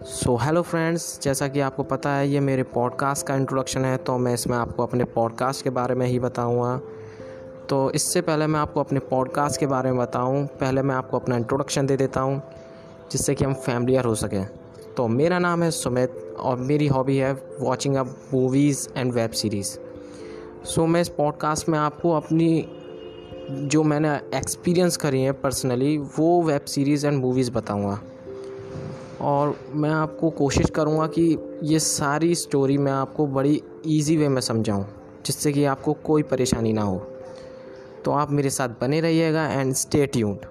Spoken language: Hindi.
सो हेलो फ्रेंड्स जैसा कि आपको पता है, ये मेरे पॉडकास्ट का इंट्रोडक्शन है तो मैं इसमें आपको अपने पॉडकास्ट के बारे में ही बताऊँगा। तो इससे पहले मैं आपको अपने पॉडकास्ट के बारे में बताऊँ, पहले मैं आपको अपना इंट्रोडक्शन दे देता हूँ, जिससे कि हम फैमिलियर हो सकें। तो मेरा नाम है सुमित, और मेरी हॉबी है watching up movies and web series so मैं इस पॉडकास्ट में आपको अपनी जो मैंने एक्सपीरियंस करी है पर्सनली वो वेब सीरीज़ एंड मूवीज़ बताऊँगा। और मैं आपको कोशिश करूँगा कि ये सारी स्टोरी मैं आपको बड़ी ईजी वे में समझाऊँ, जिससे कि आपको कोई परेशानी ना हो। तो आप मेरे साथ बने रहिएगा एंड स्टे ट्यून्ड